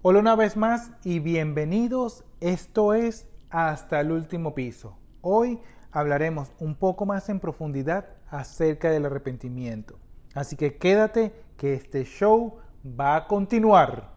Hola una vez más y bienvenidos. Esto es Hasta el último piso. Hoy hablaremos un poco más en profundidad acerca del arrepentimiento. Así que quédate que este show va a continuar.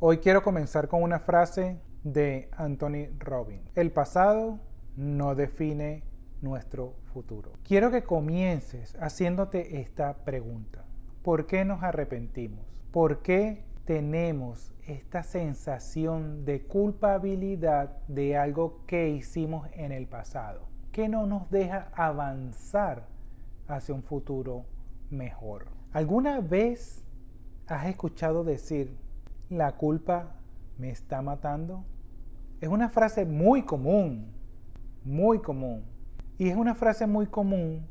Hoy quiero comenzar con una frase de Anthony Robbins. El pasado no define nuestro futuro. Quiero que comiences haciéndote esta pregunta. ¿Por qué nos arrepentimos? ¿Por qué tenemos esta sensación de culpabilidad de algo que hicimos en el pasado? que no nos deja avanzar hacia un futuro mejor? ¿Alguna vez has escuchado decir, la culpa me está matando? Es una frase muy común, muy común. Y es una frase muy común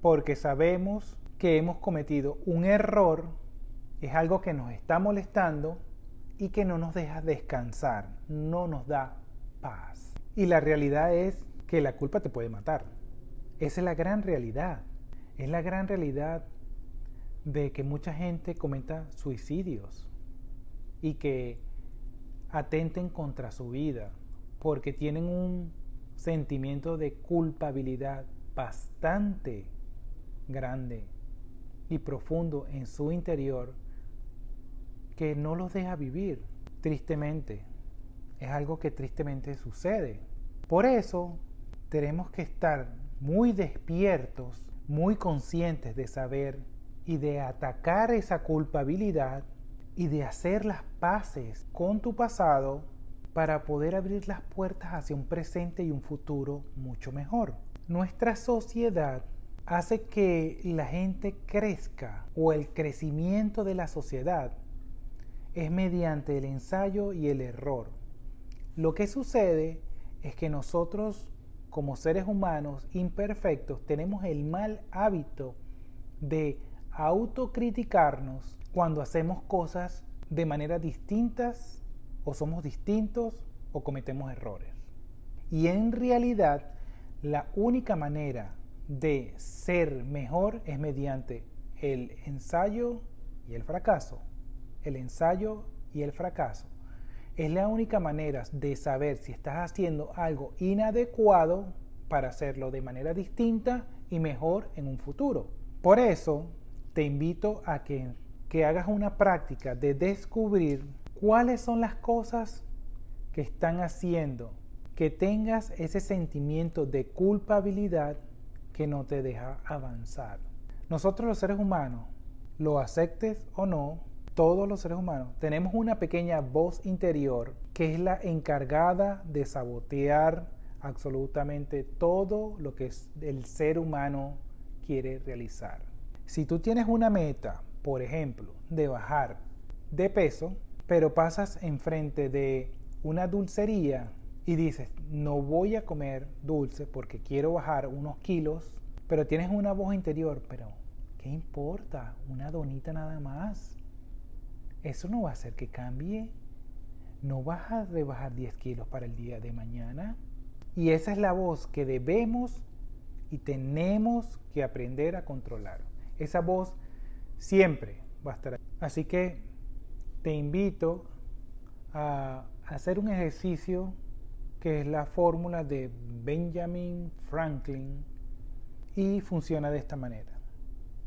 porque sabemos que hemos cometido un error, es algo que nos está molestando y que no nos deja descansar, no nos da paz. Y la realidad es que la culpa te puede matar. Esa es la gran realidad. Es la gran realidad de que mucha gente cometa suicidios y que atenten contra su vida porque tienen un sentimiento de culpabilidad bastante grande y profundo en su interior que no los deja vivir tristemente. Es algo que tristemente sucede. Por eso tenemos que estar muy despiertos, muy conscientes de saber y de atacar esa culpabilidad y de hacer las paces con tu pasado para poder abrir las puertas hacia un presente y un futuro mucho mejor. Nuestra sociedad hace que la gente crezca o el crecimiento de la sociedad es mediante el ensayo y el error. Lo que sucede es que nosotros como seres humanos imperfectos tenemos el mal hábito de autocriticarnos cuando hacemos cosas de manera distintas o somos distintos o cometemos errores. Y en realidad la única manera de ser mejor es mediante el ensayo y el fracaso. El ensayo y el fracaso. Es la única manera de saber si estás haciendo algo inadecuado para hacerlo de manera distinta y mejor en un futuro. Por eso te invito a que, que hagas una práctica de descubrir cuáles son las cosas que están haciendo que tengas ese sentimiento de culpabilidad que no te deja avanzar. Nosotros los seres humanos, lo aceptes o no, todos los seres humanos tenemos una pequeña voz interior que es la encargada de sabotear absolutamente todo lo que el ser humano quiere realizar. Si tú tienes una meta, por ejemplo, de bajar de peso, pero pasas enfrente de una dulcería y dices, no voy a comer dulce porque quiero bajar unos kilos, pero tienes una voz interior, pero ¿qué importa? Una donita nada más. Eso no va a hacer que cambie. No vas a rebajar 10 kilos para el día de mañana. Y esa es la voz que debemos y tenemos que aprender a controlar. Esa voz siempre va a estar ahí. Así que te invito a hacer un ejercicio que es la fórmula de Benjamin Franklin y funciona de esta manera.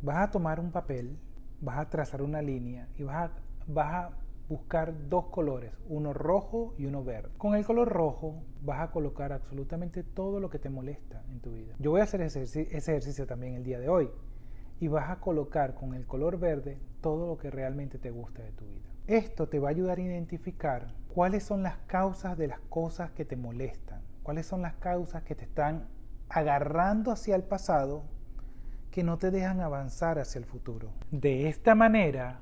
Vas a tomar un papel, vas a trazar una línea y vas a, vas a buscar dos colores, uno rojo y uno verde. Con el color rojo vas a colocar absolutamente todo lo que te molesta en tu vida. Yo voy a hacer ese ejercicio, también el día de hoy y vas a colocar con el color verde todo lo que realmente te gusta de tu vida. Esto te va a ayudar a identificar cuáles son las causas de las cosas que te molestan, cuáles son las causas que te están agarrando hacia el pasado que no te dejan avanzar hacia el futuro. De esta manera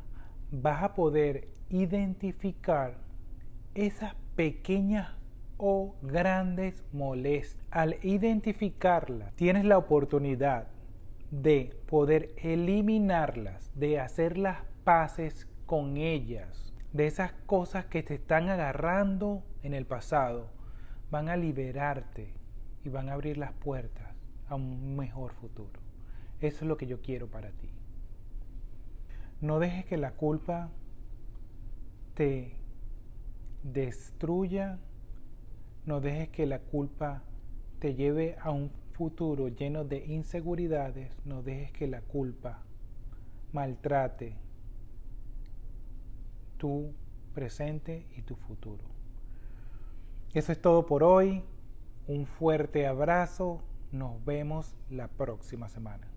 vas a poder identificar esas pequeñas o grandes molestias. Al identificarlas, tienes la oportunidad de poder eliminarlas, de hacer las paces con ellas, de esas cosas que te están agarrando en el pasado, van a liberarte y van a abrir las puertas a un mejor futuro. Eso es lo que yo quiero para ti. No dejes que la culpa te destruya, no dejes que la culpa te lleve a un futuro lleno de inseguridades, no dejes que la culpa maltrate tu presente y tu futuro. Eso es todo por hoy. Un fuerte abrazo. Nos vemos la próxima semana.